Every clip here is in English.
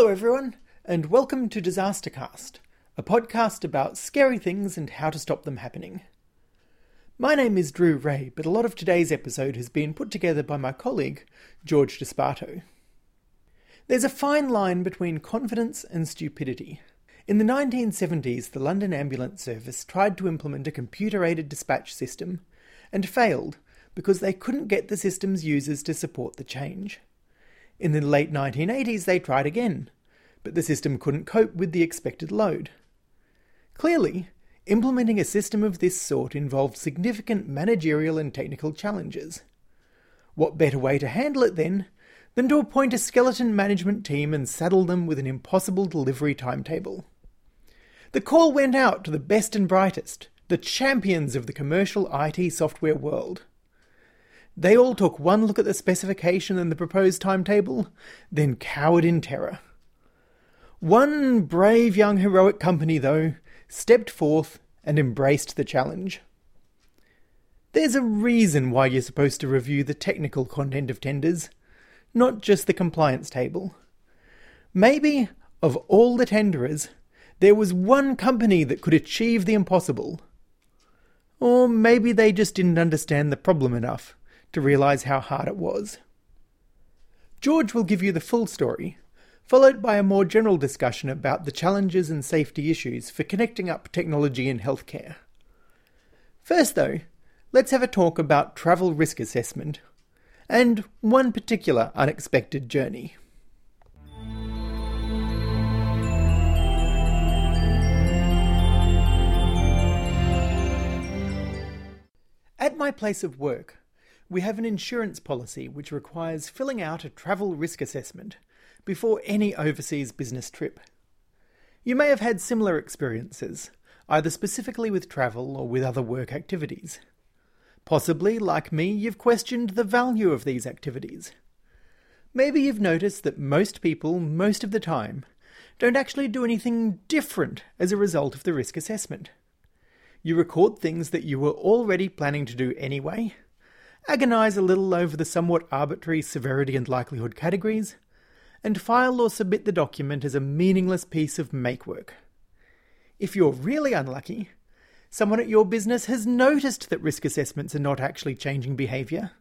Hello, everyone, and welcome to Disastercast, a podcast about scary things and how to stop them happening. My name is Drew Rae, but a lot of today's episode has been put together by my colleague, George Despotou. There's a fine line between confidence and stupidity. In the 1970s, the London Ambulance Service tried to implement a computer aided dispatch system and failed because they couldn't get the system's users to support the change. In the late 1980s, they tried again, but the system couldn't cope with the expected load. Clearly, implementing a system of this sort involved significant managerial and technical challenges. What better way to handle it then than to appoint a skeleton management team and saddle them with an impossible delivery timetable? The call went out to the best and brightest, the champions of the commercial IT software world. They all took one look at the specification and the proposed timetable, then cowered in terror. One brave young heroic company, though, stepped forth and embraced the challenge. There's a reason why you're supposed to review the technical content of tenders, not just the compliance table. Maybe, of all the tenderers, there was one company that could achieve the impossible. Or maybe they just didn't understand the problem enough to realise how hard it was. George will give you the full story, followed by a more general discussion about the challenges and safety issues for connecting up technology in healthcare. First, though, let's have a talk about travel risk assessment and one particular unexpected journey. At my place of work, we have an insurance policy which requires filling out a travel risk assessment before any overseas business trip. You may have had similar experiences, either specifically with travel or with other work activities. Possibly, like me, you've questioned the value of these activities. Maybe you've noticed that most people, most of the time, don't actually do anything different as a result of the risk assessment. You record things that you were already planning to do anyway, agonise a little over the somewhat arbitrary severity and likelihood categories, and file or submit the document as a meaningless piece of make work. If you're really unlucky, someone at your business has noticed that risk assessments are not actually changing behaviour,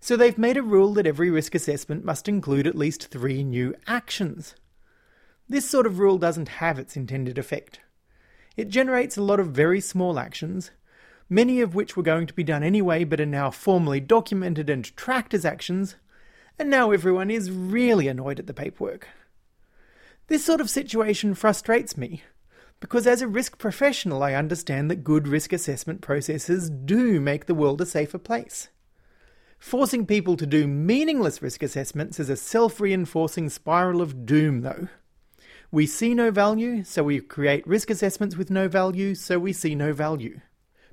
so they've made a rule that every risk assessment must include at least three new actions. This sort of rule doesn't have its intended effect. It generates a lot of very small actions, many of which were going to be done anyway but are now formally documented and tracked as actions, and now everyone is really annoyed at the paperwork. This sort of situation frustrates me, because as a risk professional, I understand that good risk assessment processes do make the world a safer place. Forcing people to do meaningless risk assessments is a self reinforcing spiral of doom, though. We see no value, so we create risk assessments with no value, so we see no value.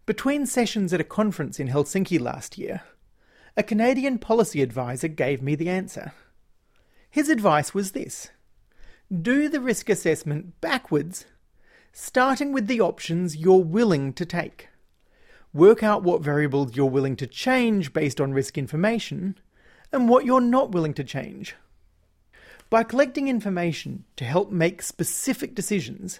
Between sessions at a conference in Helsinki last year, a Canadian policy advisor gave me the answer. His advice was this do the risk assessment backwards, starting with the options you're willing to take. Work out what variables you're willing to change based on risk information and what you're not willing to change. By collecting information to help make specific decisions,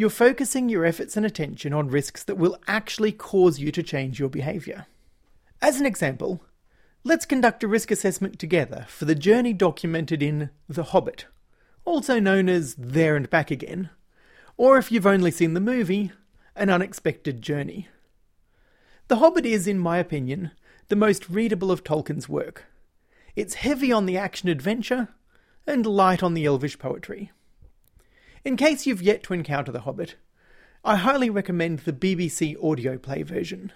you're focusing your efforts and attention on risks that will actually cause you to change your behaviour. As an example, let's conduct a risk assessment together for the journey documented in The Hobbit, also known as There and Back Again, or if you've only seen the movie, An Unexpected Journey. The Hobbit is, in my opinion, the most readable of Tolkien's work. It's heavy on the action adventure and light on the elvish poetry. In case you've yet to encounter The Hobbit, I highly recommend the BBC audio play version.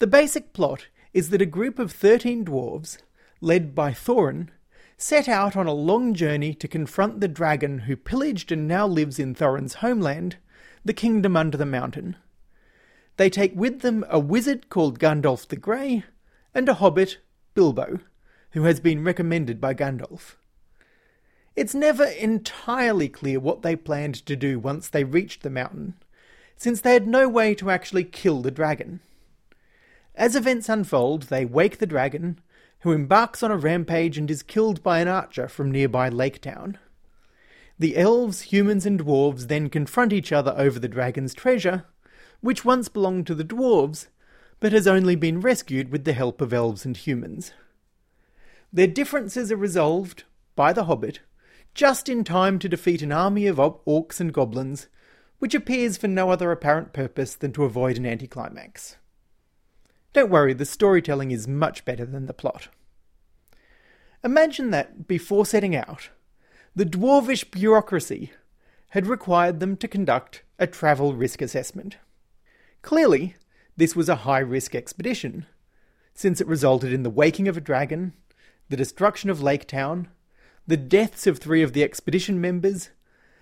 The basic plot is that a group of 13 dwarves, led by Thorin, set out on a long journey to confront the dragon who pillaged and now lives in Thorin's homeland, the Kingdom Under the Mountain. They take with them a wizard called Gandalf the Grey and a hobbit, Bilbo, who has been recommended by Gandalf. It's never entirely clear what they planned to do once they reached the mountain, since they had no way to actually kill the dragon. As events unfold, they wake the dragon, who embarks on a rampage and is killed by an archer from nearby Lake Town. The elves, humans, and dwarves then confront each other over the dragon's treasure, which once belonged to the dwarves, but has only been rescued with the help of elves and humans. Their differences are resolved by the hobbit just in time to defeat an army of orcs and goblins, which appears for no other apparent purpose than to avoid an anticlimax. Don't worry, the storytelling is much better than the plot. Imagine that, before setting out, the dwarvish bureaucracy had required them to conduct a travel risk assessment. Clearly, this was a high risk expedition, since it resulted in the waking of a dragon, the destruction of Lake Town, the deaths of three of the expedition members,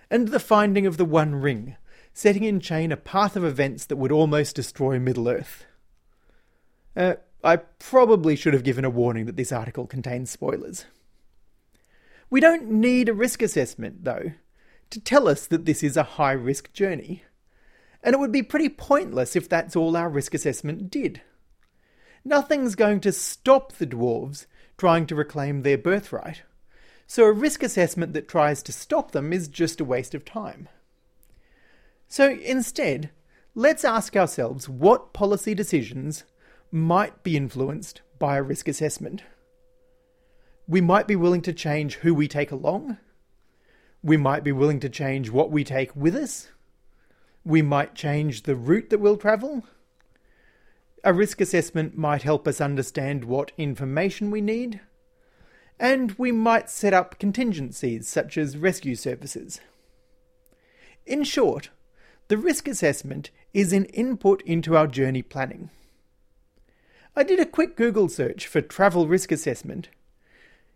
and the finding of the One Ring, setting in chain a path of events that would almost destroy Middle Earth. Uh, I probably should have given a warning that this article contains spoilers. We don't need a risk assessment, though, to tell us that this is a high risk journey. And it would be pretty pointless if that's all our risk assessment did. Nothing's going to stop the dwarves trying to reclaim their birthright, so a risk assessment that tries to stop them is just a waste of time. So instead, let's ask ourselves what policy decisions might be influenced by a risk assessment. We might be willing to change who we take along. We might be willing to change what we take with us. We might change the route that we'll travel. A risk assessment might help us understand what information we need. And we might set up contingencies such as rescue services. In short, the risk assessment is an input into our journey planning. I did a quick Google search for travel risk assessment.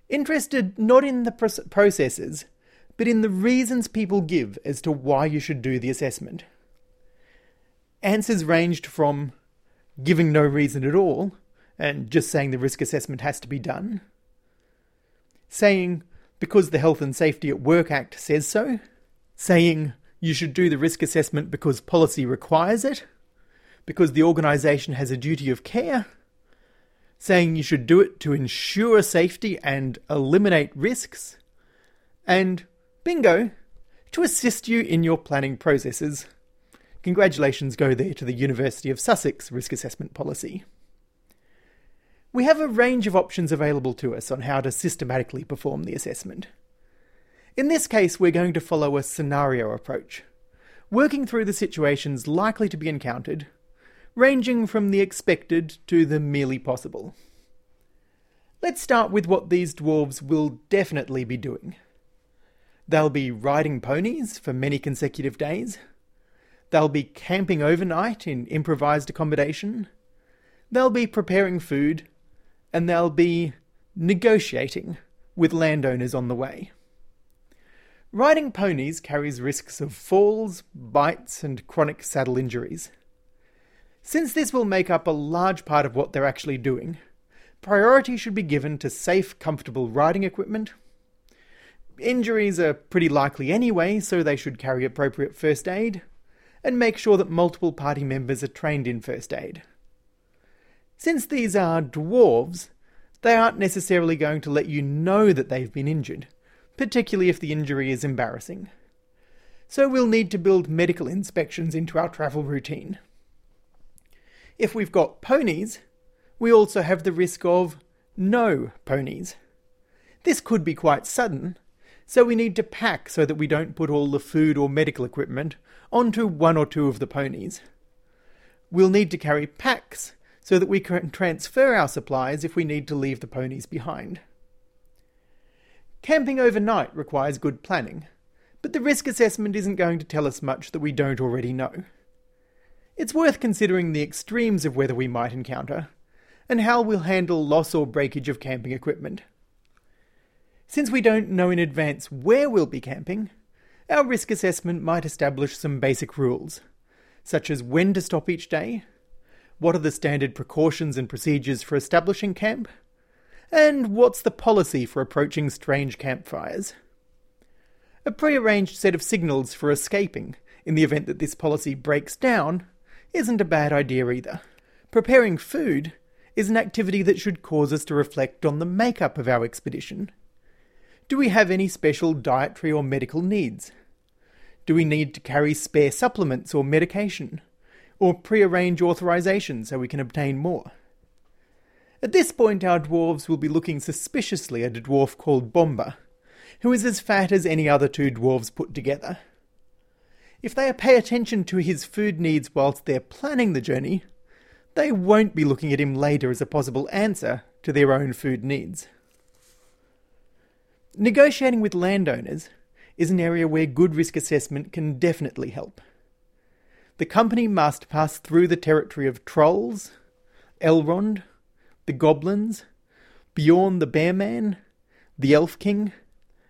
Interested not in the processes, but in the reasons people give as to why you should do the assessment. Answers ranged from giving no reason at all, and just saying the risk assessment has to be done, saying because the Health and Safety at Work Act says so, saying you should do the risk assessment because policy requires it, because the organisation has a duty of care, saying you should do it to ensure safety and eliminate risks, and bingo, to assist you in your planning processes. Congratulations go there to the University of Sussex risk assessment policy. We have a range of options available to us on how to systematically perform the assessment. In this case, we're going to follow a scenario approach, working through the situations likely to be encountered ranging from the expected to the merely possible. Let's start with what these dwarves will definitely be doing. They'll be riding ponies for many consecutive days. They'll be camping overnight in improvised accommodation. They'll be preparing food. And they'll be negotiating with landowners on the way. Riding ponies carries risks of falls, bites, and chronic saddle injuries. Since this will make up a large part of what they're actually doing, priority should be given to safe, comfortable riding equipment. Injuries are pretty likely anyway, so they should carry appropriate first aid, and make sure that multiple party members are trained in first aid. Since these are dwarves, they aren't necessarily going to let you know that they've been injured, particularly if the injury is embarrassing. So we'll need to build medical inspections into our travel routine. If we've got ponies, we also have the risk of no ponies. This could be quite sudden, so we need to pack so that we don't put all the food or medical equipment onto one or two of the ponies. We'll need to carry packs so that we can transfer our supplies if we need to leave the ponies behind. Camping overnight requires good planning, but the risk assessment isn't going to tell us much that we don't already know it's worth considering the extremes of weather we might encounter, and how we'll handle loss or breakage of camping equipment. Since we don't know in advance where we'll be camping, our risk assessment might establish some basic rules, such as when to stop each day, what are the standard precautions and procedures for establishing camp, and what's the policy for approaching strange campfires. A prearranged set of signals for escaping in the event that this policy breaks down isn't a bad idea either. Preparing food is an activity that should cause us to reflect on the makeup of our expedition. Do we have any special dietary or medical needs? Do we need to carry spare supplements or medication? Or prearrange authorization so we can obtain more? At this point, our dwarves will be looking suspiciously at a dwarf called Bombur, who is as fat as any other two dwarves put together. If they pay attention to his food needs whilst they're planning the journey, they won't be looking at him later as a possible answer to their own food needs. Negotiating with landowners is an area where good risk assessment can definitely help. The company must pass through the territory of trolls, Elrond, the goblins, Beorn the Bearman, the Elf King,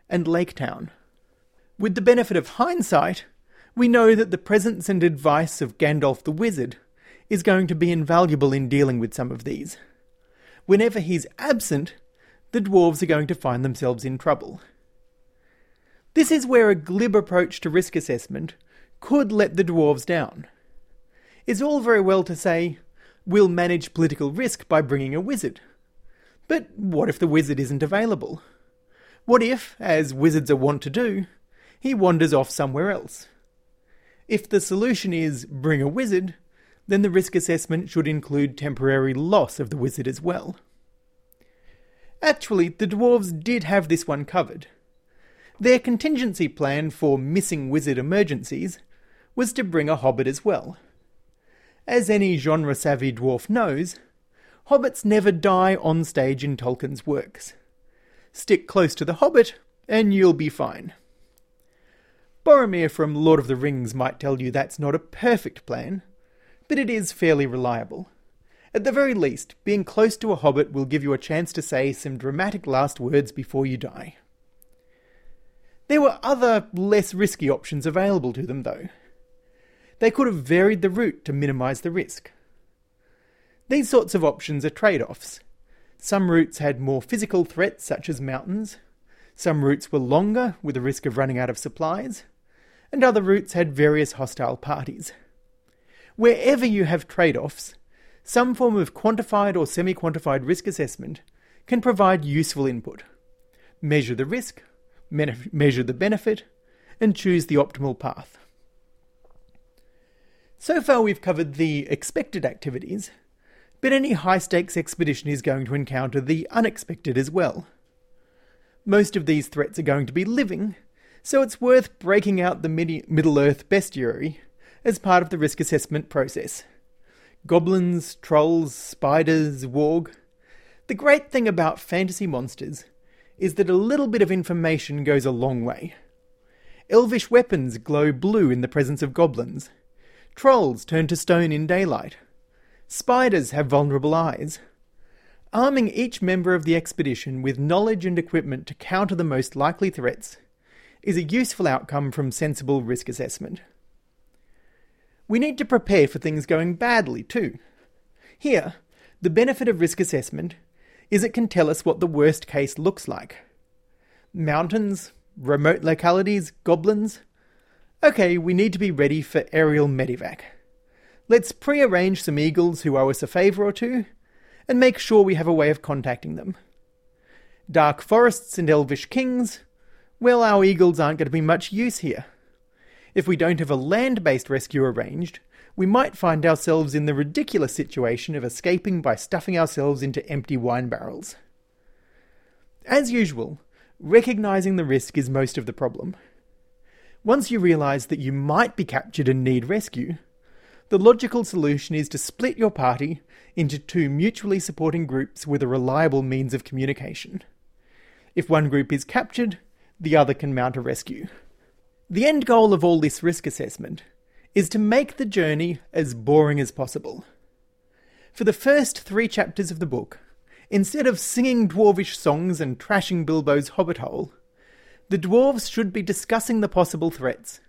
and Lake Town. With the benefit of hindsight, we know that the presence and advice of Gandalf the Wizard is going to be invaluable in dealing with some of these. Whenever he's absent, the dwarves are going to find themselves in trouble. This is where a glib approach to risk assessment could let the dwarves down. It's all very well to say, we'll manage political risk by bringing a wizard. But what if the wizard isn't available? What if, as wizards are wont to do, he wanders off somewhere else? If the solution is bring a wizard, then the risk assessment should include temporary loss of the wizard as well. Actually, the dwarves did have this one covered. Their contingency plan for missing wizard emergencies was to bring a hobbit as well. As any genre savvy dwarf knows, hobbits never die on stage in Tolkien's works. Stick close to the hobbit, and you'll be fine. Boromir from Lord of the Rings might tell you that's not a perfect plan, but it is fairly reliable. At the very least, being close to a hobbit will give you a chance to say some dramatic last words before you die. There were other, less risky options available to them, though. They could have varied the route to minimise the risk. These sorts of options are trade offs. Some routes had more physical threats, such as mountains. Some routes were longer, with a risk of running out of supplies and other routes had various hostile parties. Wherever you have trade offs, some form of quantified or semi quantified risk assessment can provide useful input. Measure the risk, measure the benefit, and choose the optimal path. So far, we've covered the expected activities, but any high stakes expedition is going to encounter the unexpected as well. Most of these threats are going to be living, so it's worth breaking out the Middle Earth bestiary as part of the risk assessment process. Goblins, trolls, spiders, warg. The great thing about fantasy monsters is that a little bit of information goes a long way. Elvish weapons glow blue in the presence of goblins. Trolls turn to stone in daylight. Spiders have vulnerable eyes. Arming each member of the expedition with knowledge and equipment to counter the most likely threats is a useful outcome from sensible risk assessment. We need to prepare for things going badly too. Here, the benefit of risk assessment is it can tell us what the worst case looks like. Mountains, remote localities, goblins. Okay, we need to be ready for aerial medivac. Let's pre-arrange some eagles who owe us a favour or two, and make sure we have a way of contacting them. Dark forests and elvish kings, well, our eagles aren't going to be much use here. If we don't have a land based rescue arranged, we might find ourselves in the ridiculous situation of escaping by stuffing ourselves into empty wine barrels. As usual, recognizing the risk is most of the problem. Once you realize that you might be captured and need rescue, the logical solution is to split your party into two mutually supporting groups with a reliable means of communication. If one group is captured, the other can mount a rescue. The end goal of all this risk assessment is to make the journey as boring as possible. For the first three chapters of the book, instead of singing dwarvish songs and trashing Bilbo's hobbit hole, the dwarves should be discussing the possible threats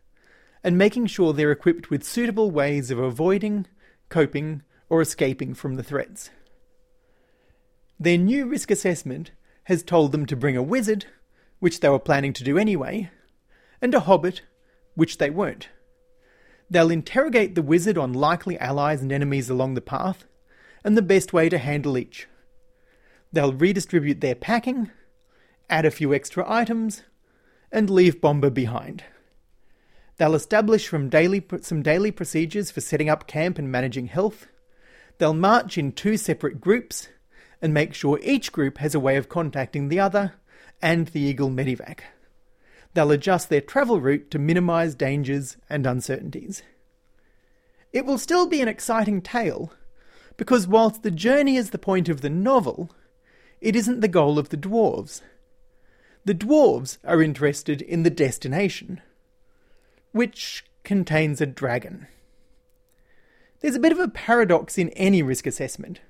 and making sure they're equipped with suitable ways of avoiding, coping, or escaping from the threats. Their new risk assessment has told them to bring a wizard which they were planning to do anyway, and a hobbit, which they weren't. They'll interrogate the wizard on likely allies and enemies along the path, and the best way to handle each. They'll redistribute their packing, add a few extra items, and leave Bombur behind. They'll establish daily, some daily procedures for setting up camp and managing health. They'll march in two separate groups and make sure each group has a way of contacting the other and the Eagle Medivac. They'll adjust their travel route to minimise dangers and uncertainties. It will still be an exciting tale, because whilst the journey is the point of the novel, it isn't the goal of the dwarves. The dwarves are interested in the destination, which contains a dragon. There's a bit of a paradox in any risk assessment,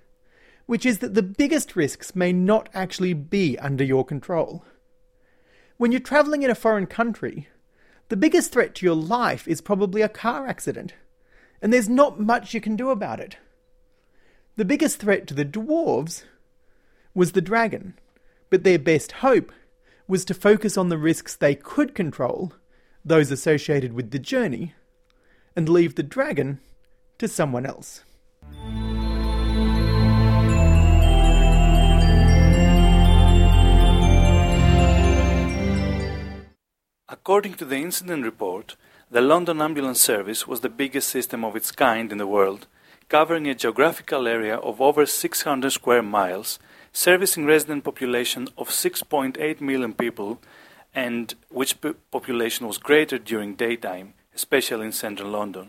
which is that the biggest risks may not actually be under your control. When you're travelling in a foreign country, the biggest threat to your life is probably a car accident and there's not much you can do about it. The biggest threat to the dwarves was the dragon, but their best hope was to focus on the risks they could control, those associated with the journey, and leave the dragon to someone else. According to the incident report, the London Ambulance Service was the biggest system of its kind in the world, covering a geographical area of over 600 square miles, servicing resident population of 6.8 million people, and which population was greater during daytime, especially in central London.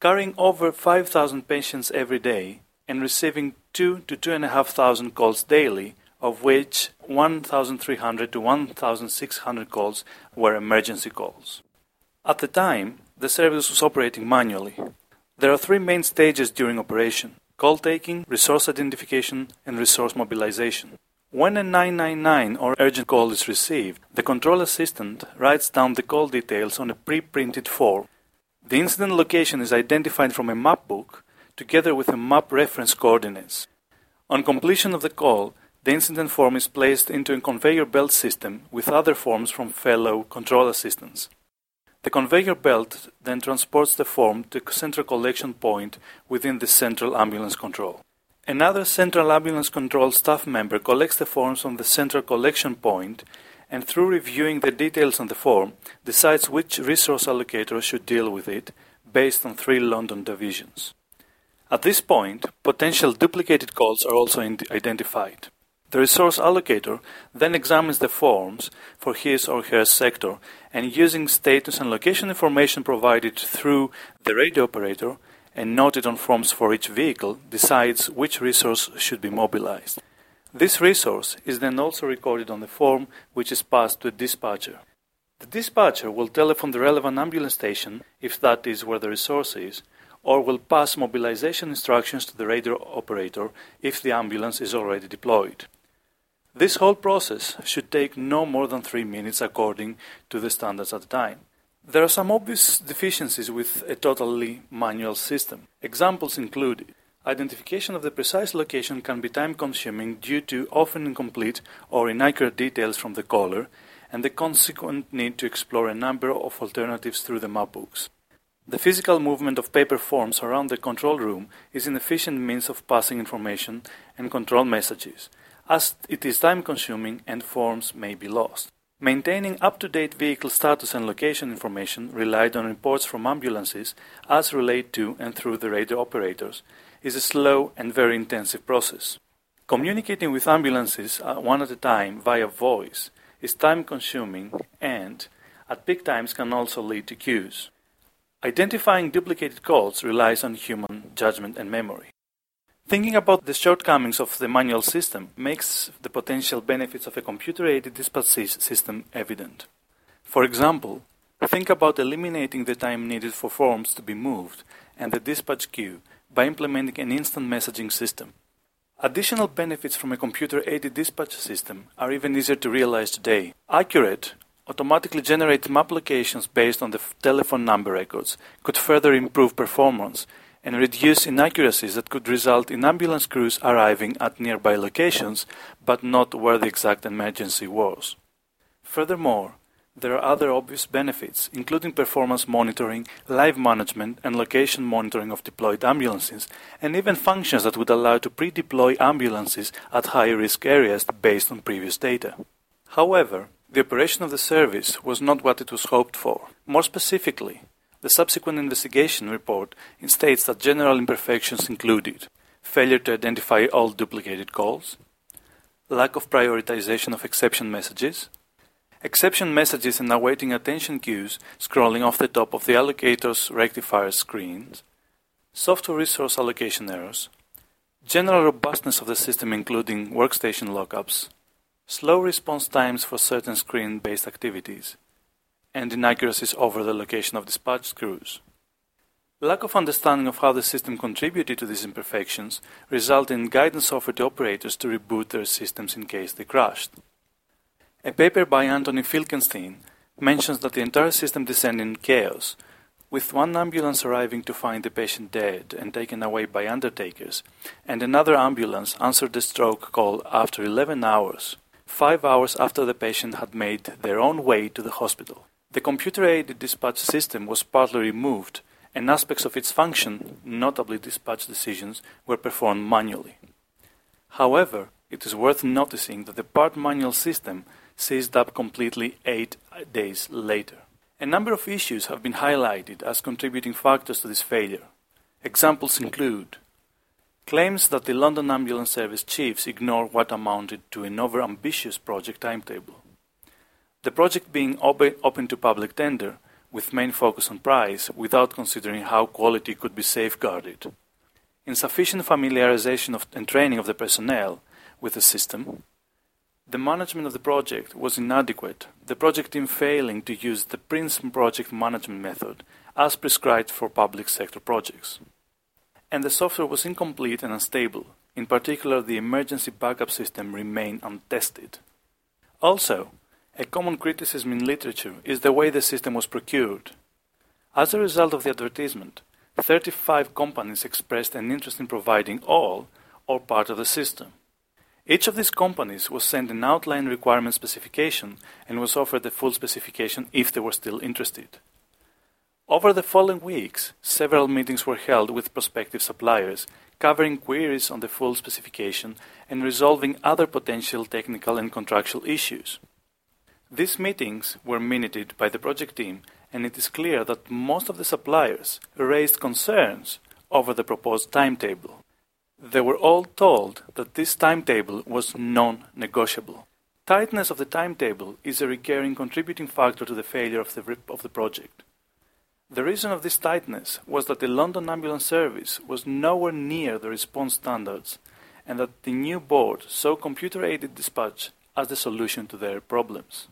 Carrying over 5,000 patients every day and receiving 2 to 2,500 calls daily, of which 1,300 to 1,600 calls were emergency calls. At the time, the service was operating manually. There are three main stages during operation call taking, resource identification, and resource mobilization. When a 999 or urgent call is received, the control assistant writes down the call details on a pre printed form. The incident location is identified from a map book together with a map reference coordinates. On completion of the call, the incident form is placed into a conveyor belt system with other forms from fellow control assistants. The conveyor belt then transports the form to a central collection point within the central ambulance control. Another central ambulance control staff member collects the forms from the central collection point and through reviewing the details on the form decides which resource allocator should deal with it based on three London divisions. At this point, potential duplicated calls are also identified. The resource allocator then examines the forms for his or her sector and using status and location information provided through the radio operator and noted on forms for each vehicle decides which resource should be mobilized. This resource is then also recorded on the form which is passed to a dispatcher. The dispatcher will telephone the relevant ambulance station if that is where the resource is or will pass mobilization instructions to the radio operator if the ambulance is already deployed. This whole process should take no more than three minutes according to the standards at the time. There are some obvious deficiencies with a totally manual system. Examples include identification of the precise location can be time consuming due to often incomplete or inaccurate details from the caller and the consequent need to explore a number of alternatives through the map books. The physical movement of paper forms around the control room is an efficient means of passing information and control messages as it is time consuming and forms may be lost. Maintaining up to date vehicle status and location information relied on reports from ambulances as relayed to and through the radio operators is a slow and very intensive process. Communicating with ambulances uh, one at a time via voice is time consuming and, at peak times, can also lead to queues. Identifying duplicated calls relies on human judgment and memory. Thinking about the shortcomings of the manual system makes the potential benefits of a computer-aided dispatch system evident. For example, think about eliminating the time needed for forms to be moved and the dispatch queue by implementing an instant messaging system. Additional benefits from a computer-aided dispatch system are even easier to realize today. Accurate, automatically generated map locations based on the telephone number records could further improve performance and reduce inaccuracies that could result in ambulance crews arriving at nearby locations but not where the exact emergency was. Furthermore, there are other obvious benefits, including performance monitoring, live management, and location monitoring of deployed ambulances, and even functions that would allow to pre deploy ambulances at high risk areas based on previous data. However, the operation of the service was not what it was hoped for. More specifically, the subsequent investigation report states that general imperfections included failure to identify all duplicated calls, lack of prioritization of exception messages, exception messages and awaiting attention queues scrolling off the top of the allocator's rectifier screens, software resource allocation errors, general robustness of the system including workstation lockups, slow response times for certain screen-based activities, and inaccuracies over the location of dispatched crews. Lack of understanding of how the system contributed to these imperfections resulted in guidance offered to operators to reboot their systems in case they crashed. A paper by Anthony Finkelstein mentions that the entire system descended in chaos, with one ambulance arriving to find the patient dead and taken away by undertakers, and another ambulance answered the stroke call after 11 hours, five hours after the patient had made their own way to the hospital. The computer-aided dispatch system was partly removed, and aspects of its function, notably dispatch decisions, were performed manually. However, it is worth noticing that the part manual system seized up completely eight days later. A number of issues have been highlighted as contributing factors to this failure. Examples include claims that the London Ambulance Service chiefs ignore what amounted to an overambitious project timetable, the project being open to public tender, with main focus on price, without considering how quality could be safeguarded. Insufficient familiarization of, and training of the personnel with the system. The management of the project was inadequate, the project team failing to use the PRINCE project management method as prescribed for public sector projects. And the software was incomplete and unstable, in particular, the emergency backup system remained untested. Also, a common criticism in literature is the way the system was procured. As a result of the advertisement, 35 companies expressed an interest in providing all or part of the system. Each of these companies was sent an outline requirement specification and was offered the full specification if they were still interested. Over the following weeks, several meetings were held with prospective suppliers, covering queries on the full specification and resolving other potential technical and contractual issues. These meetings were minuted by the project team, and it is clear that most of the suppliers raised concerns over the proposed timetable. They were all told that this timetable was non negotiable. Tightness of the timetable is a recurring contributing factor to the failure of the, of the project. The reason of this tightness was that the London Ambulance Service was nowhere near the response standards, and that the new board saw computer aided dispatch as the solution to their problems.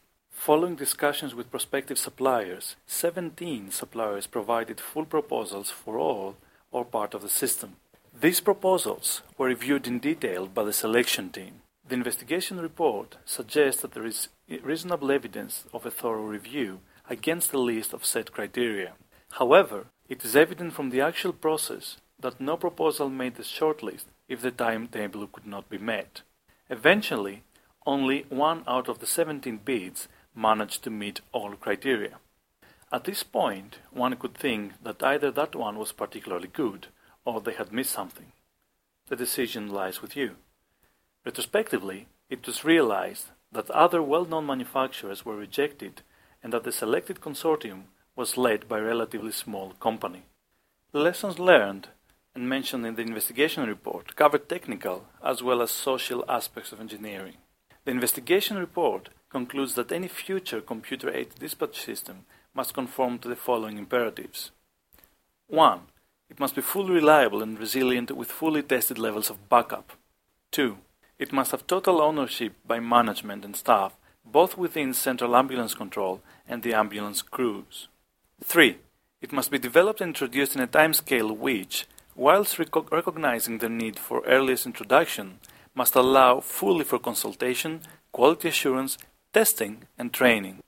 Following discussions with prospective suppliers, 17 suppliers provided full proposals for all or part of the system. These proposals were reviewed in detail by the selection team. The investigation report suggests that there is reasonable evidence of a thorough review against the list of set criteria. However, it is evident from the actual process that no proposal made the shortlist if the timetable could not be met. Eventually, only one out of the 17 bids managed to meet all criteria. At this point, one could think that either that one was particularly good or they had missed something. The decision lies with you. Retrospectively, it was realized that other well known manufacturers were rejected and that the selected consortium was led by a relatively small company. The lessons learned and mentioned in the investigation report covered technical as well as social aspects of engineering. The investigation report concludes that any future computer-aided dispatch system must conform to the following imperatives. 1. It must be fully reliable and resilient with fully tested levels of backup. 2. It must have total ownership by management and staff, both within central ambulance control and the ambulance crews. 3. It must be developed and introduced in a timescale which, whilst rec- recognizing the need for earliest introduction, must allow fully for consultation, quality assurance, testing, and training.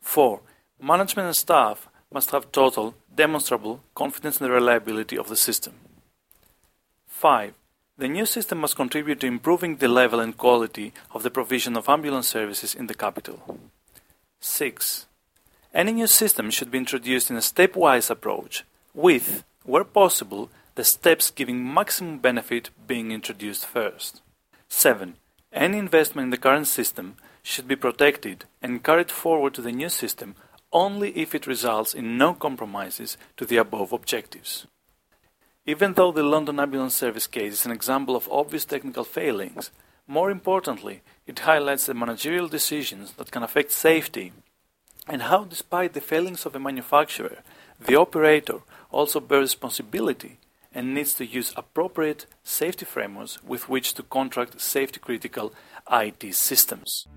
4. Management and staff must have total, demonstrable confidence in the reliability of the system. 5. The new system must contribute to improving the level and quality of the provision of ambulance services in the capital. 6. Any new system should be introduced in a stepwise approach, with, where possible, the steps giving maximum benefit being introduced first. 7. Any investment in the current system should be protected and carried forward to the new system only if it results in no compromises to the above objectives. Even though the London Ambulance Service case is an example of obvious technical failings, more importantly, it highlights the managerial decisions that can affect safety and how, despite the failings of the manufacturer, the operator also bears responsibility and needs to use appropriate safety frameworks with which to contract safety critical IT systems.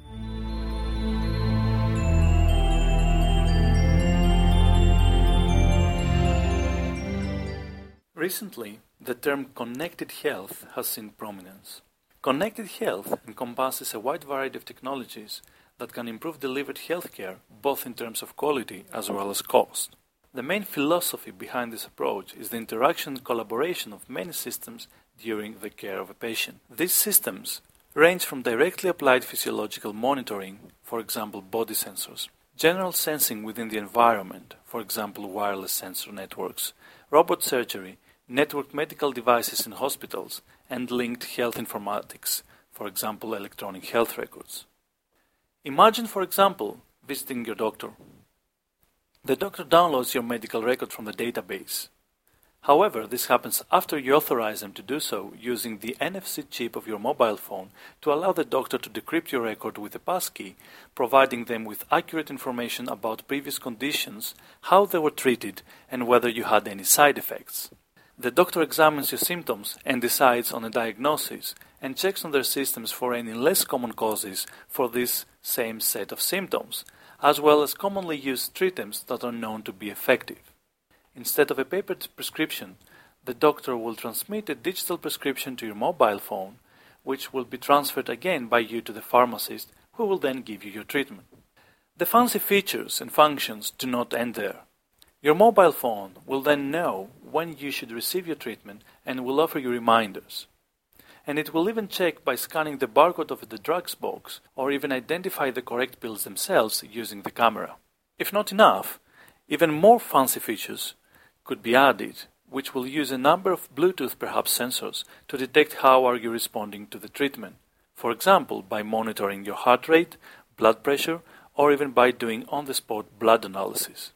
Recently, the term connected health has seen prominence. Connected health encompasses a wide variety of technologies that can improve delivered healthcare both in terms of quality as well as cost. The main philosophy behind this approach is the interaction and collaboration of many systems during the care of a patient. These systems range from directly applied physiological monitoring, for example body sensors, general sensing within the environment, for example wireless sensor networks, robot surgery, network medical devices in hospitals, and linked health informatics, for example, electronic health records. Imagine, for example, visiting your doctor. The doctor downloads your medical record from the database. However, this happens after you authorize them to do so using the NFC chip of your mobile phone to allow the doctor to decrypt your record with a passkey, providing them with accurate information about previous conditions, how they were treated, and whether you had any side effects. The doctor examines your symptoms and decides on a diagnosis and checks on their systems for any less common causes for this same set of symptoms, as well as commonly used treatments that are known to be effective. Instead of a paper prescription, the doctor will transmit a digital prescription to your mobile phone, which will be transferred again by you to the pharmacist, who will then give you your treatment. The fancy features and functions do not end there. Your mobile phone will then know when you should receive your treatment and will offer you reminders. And it will even check by scanning the barcode of the drugs box or even identify the correct pills themselves using the camera. If not enough, even more fancy features could be added, which will use a number of Bluetooth perhaps sensors to detect how are you responding to the treatment. For example, by monitoring your heart rate, blood pressure, or even by doing on the spot blood analysis.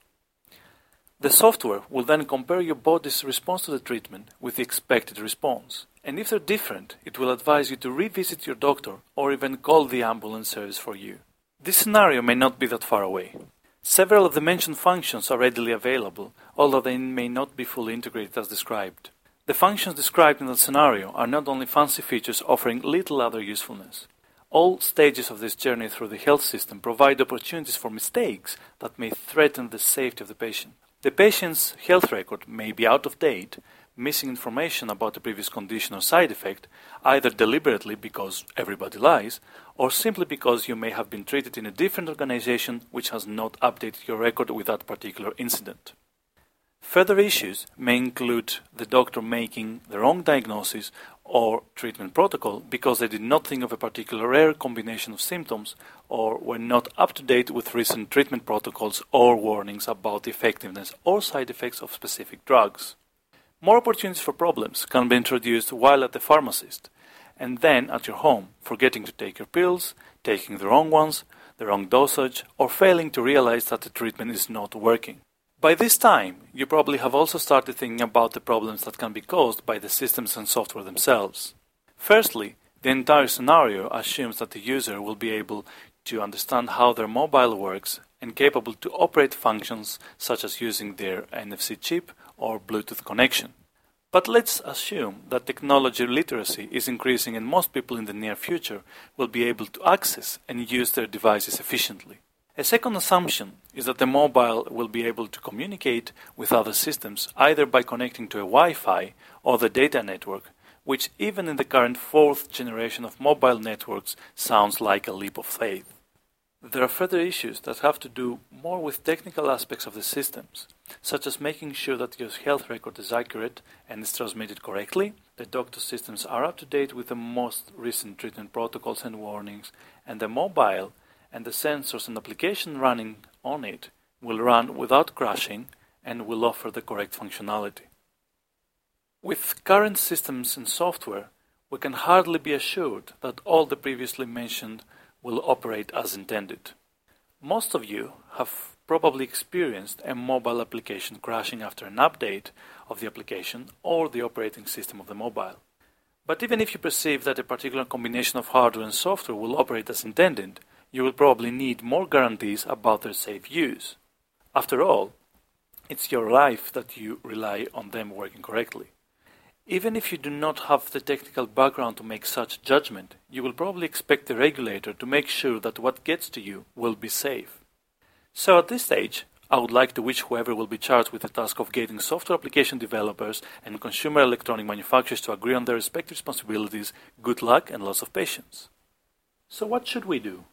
The software will then compare your body's response to the treatment with the expected response. And if they're different, it will advise you to revisit your doctor or even call the ambulance service for you. This scenario may not be that far away. Several of the mentioned functions are readily available, although they may not be fully integrated as described. The functions described in that scenario are not only fancy features offering little other usefulness. All stages of this journey through the health system provide opportunities for mistakes that may threaten the safety of the patient. The patient's health record may be out of date, missing information about a previous condition or side effect, either deliberately because everybody lies, or simply because you may have been treated in a different organization which has not updated your record with that particular incident. Further issues may include the doctor making the wrong diagnosis or treatment protocol because they did not think of a particular rare combination of symptoms or were not up to date with recent treatment protocols or warnings about the effectiveness or side effects of specific drugs. More opportunities for problems can be introduced while at the pharmacist and then at your home, forgetting to take your pills, taking the wrong ones, the wrong dosage, or failing to realize that the treatment is not working. By this time, you probably have also started thinking about the problems that can be caused by the systems and software themselves. Firstly, the entire scenario assumes that the user will be able to understand how their mobile works and capable to operate functions such as using their NFC chip or Bluetooth connection. But let's assume that technology literacy is increasing and most people in the near future will be able to access and use their devices efficiently. A second assumption is that the mobile will be able to communicate with other systems either by connecting to a Wi Fi or the data network, which, even in the current fourth generation of mobile networks, sounds like a leap of faith. There are further issues that have to do more with technical aspects of the systems, such as making sure that your health record is accurate and is transmitted correctly, the doctor systems are up to date with the most recent treatment protocols and warnings, and the mobile and the sensors and application running on it will run without crashing and will offer the correct functionality. With current systems and software, we can hardly be assured that all the previously mentioned will operate as intended. Most of you have probably experienced a mobile application crashing after an update of the application or the operating system of the mobile. But even if you perceive that a particular combination of hardware and software will operate as intended, you will probably need more guarantees about their safe use. After all, it's your life that you rely on them working correctly. Even if you do not have the technical background to make such judgment, you will probably expect the regulator to make sure that what gets to you will be safe. So at this stage, I would like to wish whoever will be charged with the task of getting software application developers and consumer electronic manufacturers to agree on their respective responsibilities good luck and lots of patience. So what should we do?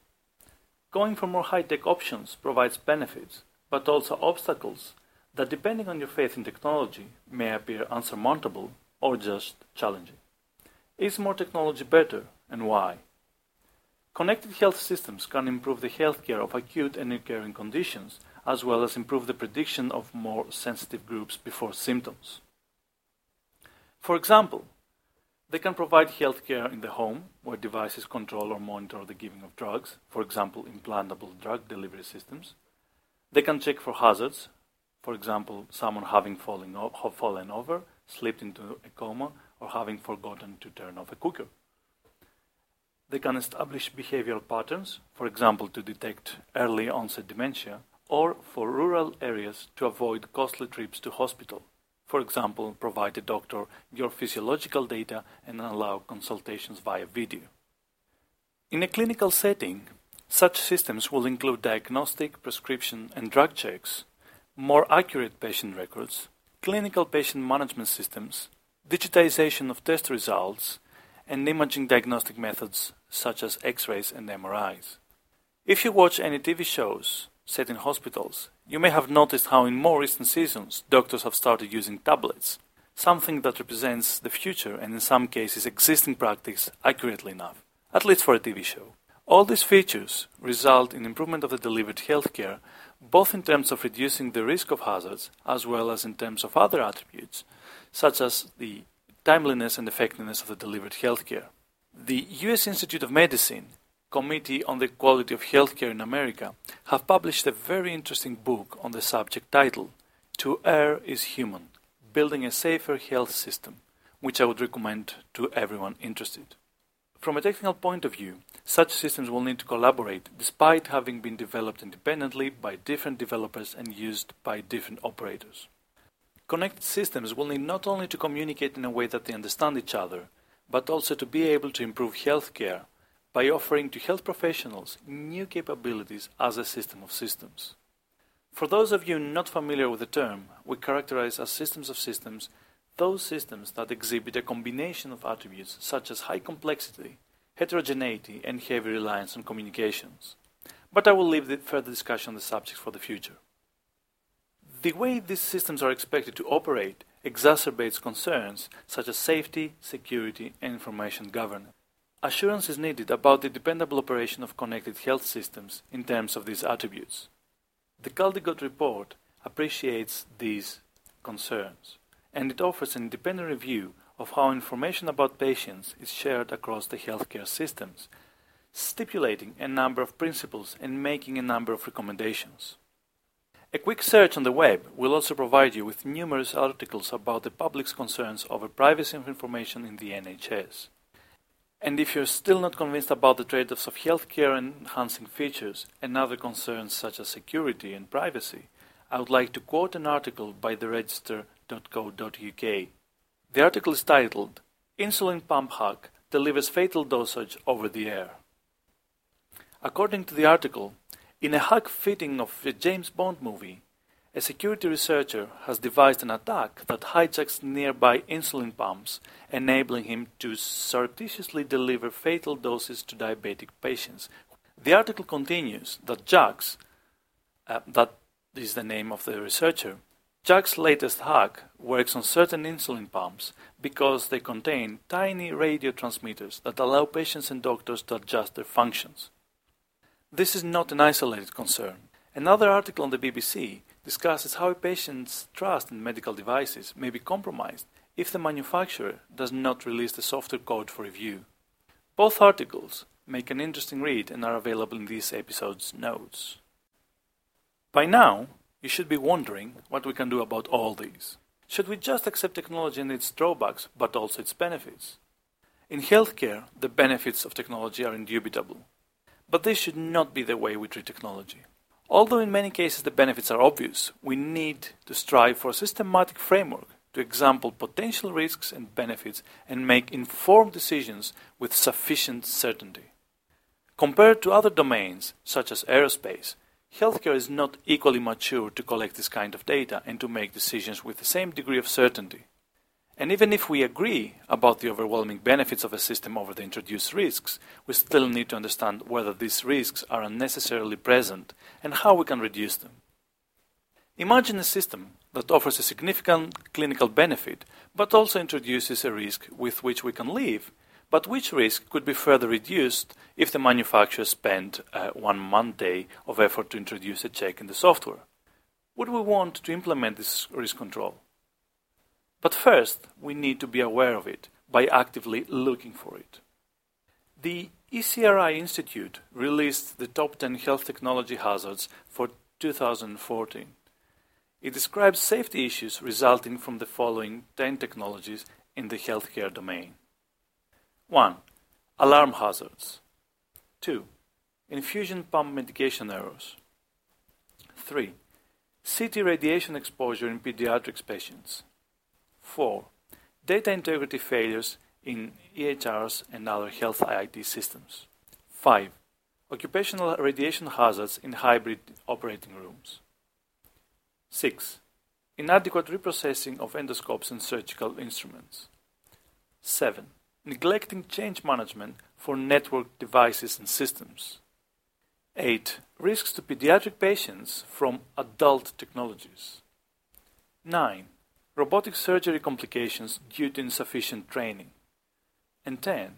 Going for more high-tech options provides benefits, but also obstacles that depending on your faith in technology may appear unsurmountable or just challenging. Is more technology better and why? Connected health systems can improve the healthcare of acute and recurring conditions as well as improve the prediction of more sensitive groups before symptoms. For example, they can provide healthcare in the home, where devices control or monitor the giving of drugs, for example, implantable drug delivery systems. They can check for hazards, for example, someone having fallen, fallen over, slipped into a coma, or having forgotten to turn off a cooker. They can establish behavioral patterns, for example, to detect early onset dementia, or for rural areas to avoid costly trips to hospital. For example, provide a doctor your physiological data and allow consultations via video. In a clinical setting, such systems will include diagnostic, prescription, and drug checks, more accurate patient records, clinical patient management systems, digitization of test results, and imaging diagnostic methods such as X rays and MRIs. If you watch any TV shows set in hospitals, you may have noticed how in more recent seasons doctors have started using tablets, something that represents the future and in some cases existing practice accurately enough, at least for a TV show. All these features result in improvement of the delivered healthcare, both in terms of reducing the risk of hazards as well as in terms of other attributes, such as the timeliness and effectiveness of the delivered healthcare. The U.S. Institute of Medicine Committee on the Quality of Healthcare in America have published a very interesting book on the subject titled To Err is Human Building a Safer Health System, which I would recommend to everyone interested. From a technical point of view, such systems will need to collaborate despite having been developed independently by different developers and used by different operators. Connected systems will need not only to communicate in a way that they understand each other, but also to be able to improve healthcare by offering to health professionals new capabilities as a system of systems. For those of you not familiar with the term, we characterize as systems of systems those systems that exhibit a combination of attributes such as high complexity, heterogeneity, and heavy reliance on communications. But I will leave the further discussion on the subject for the future. The way these systems are expected to operate exacerbates concerns such as safety, security, and information governance. Assurance is needed about the dependable operation of connected health systems in terms of these attributes. The Caldicott report appreciates these concerns, and it offers an independent review of how information about patients is shared across the healthcare systems, stipulating a number of principles and making a number of recommendations. A quick search on the web will also provide you with numerous articles about the public's concerns over privacy of information in the NHS. And if you're still not convinced about the trade offs of healthcare enhancing features and other concerns such as security and privacy, I would like to quote an article by the register.co.uk. The article is titled Insulin Pump Hack Delivers Fatal Dosage Over the Air. According to the article, in a hack fitting of a James Bond movie, a security researcher has devised an attack that hijacks nearby insulin pumps, enabling him to surreptitiously deliver fatal doses to diabetic patients. The article continues that Jack's, uh, that is the name of the researcher, Jack's latest hack works on certain insulin pumps because they contain tiny radio transmitters that allow patients and doctors to adjust their functions. This is not an isolated concern. Another article on the BBC discusses how a patient's trust in medical devices may be compromised if the manufacturer does not release the software code for review. Both articles make an interesting read and are available in this episode's notes. By now, you should be wondering what we can do about all these. Should we just accept technology and its drawbacks, but also its benefits? In healthcare, the benefits of technology are indubitable. But this should not be the way we treat technology. Although in many cases the benefits are obvious, we need to strive for a systematic framework to example potential risks and benefits and make informed decisions with sufficient certainty. Compared to other domains, such as aerospace, healthcare is not equally mature to collect this kind of data and to make decisions with the same degree of certainty. And even if we agree about the overwhelming benefits of a system over the introduced risks, we still need to understand whether these risks are unnecessarily present and how we can reduce them. Imagine a system that offers a significant clinical benefit but also introduces a risk with which we can live, but which risk could be further reduced if the manufacturer spent uh, one Monday of effort to introduce a check in the software. Would we want to implement this risk control? But first, we need to be aware of it by actively looking for it. The ECRI Institute released the top 10 health technology hazards for 2014. It describes safety issues resulting from the following 10 technologies in the healthcare domain 1. Alarm hazards. 2. Infusion pump medication errors. 3. CT radiation exposure in pediatrics patients. 4. Data integrity failures in EHRs and other health IT systems. 5. Occupational radiation hazards in hybrid operating rooms. 6. Inadequate reprocessing of endoscopes and surgical instruments. 7. Neglecting change management for network devices and systems. 8. Risks to pediatric patients from adult technologies. 9 robotic surgery complications due to insufficient training. And 10.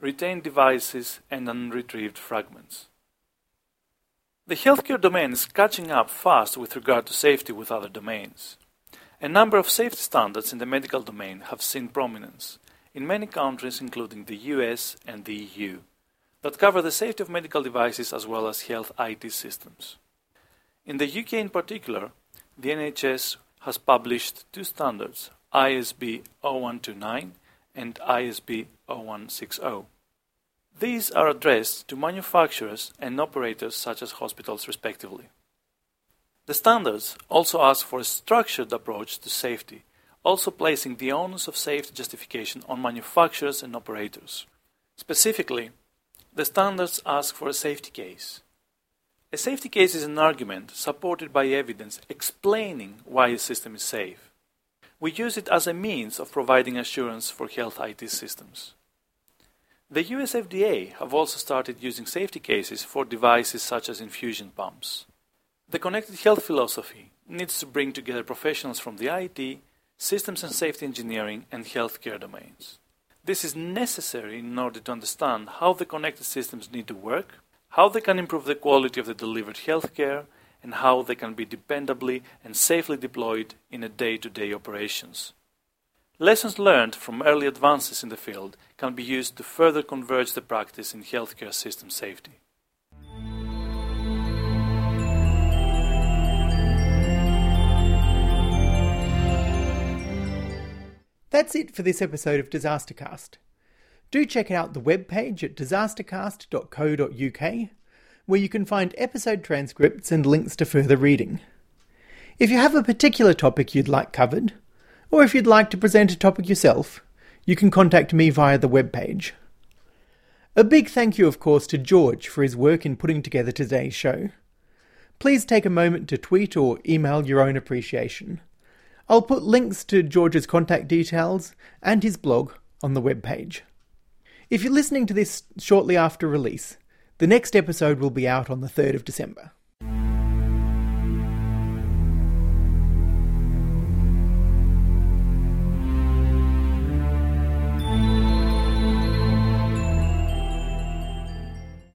Retained devices and unretrieved fragments. The healthcare domain is catching up fast with regard to safety with other domains. A number of safety standards in the medical domain have seen prominence in many countries, including the US and the EU, that cover the safety of medical devices as well as health IT systems. In the UK in particular, the NHS has published two standards, ISB 0129 and ISB 0160. These are addressed to manufacturers and operators such as hospitals, respectively. The standards also ask for a structured approach to safety, also placing the onus of safety justification on manufacturers and operators. Specifically, the standards ask for a safety case, a safety case is an argument supported by evidence explaining why a system is safe. We use it as a means of providing assurance for health IT systems. The US FDA have also started using safety cases for devices such as infusion pumps. The connected health philosophy needs to bring together professionals from the IT, systems and safety engineering, and healthcare domains. This is necessary in order to understand how the connected systems need to work how they can improve the quality of the delivered healthcare, and how they can be dependably and safely deployed in a day-to-day operations. Lessons learned from early advances in the field can be used to further converge the practice in healthcare system safety. That's it for this episode of Disastercast. Do check out the webpage at disastercast.co.uk, where you can find episode transcripts and links to further reading. If you have a particular topic you'd like covered, or if you'd like to present a topic yourself, you can contact me via the webpage. A big thank you, of course, to George for his work in putting together today's show. Please take a moment to tweet or email your own appreciation. I'll put links to George's contact details and his blog on the webpage. If you're listening to this shortly after release, the next episode will be out on the 3rd of December.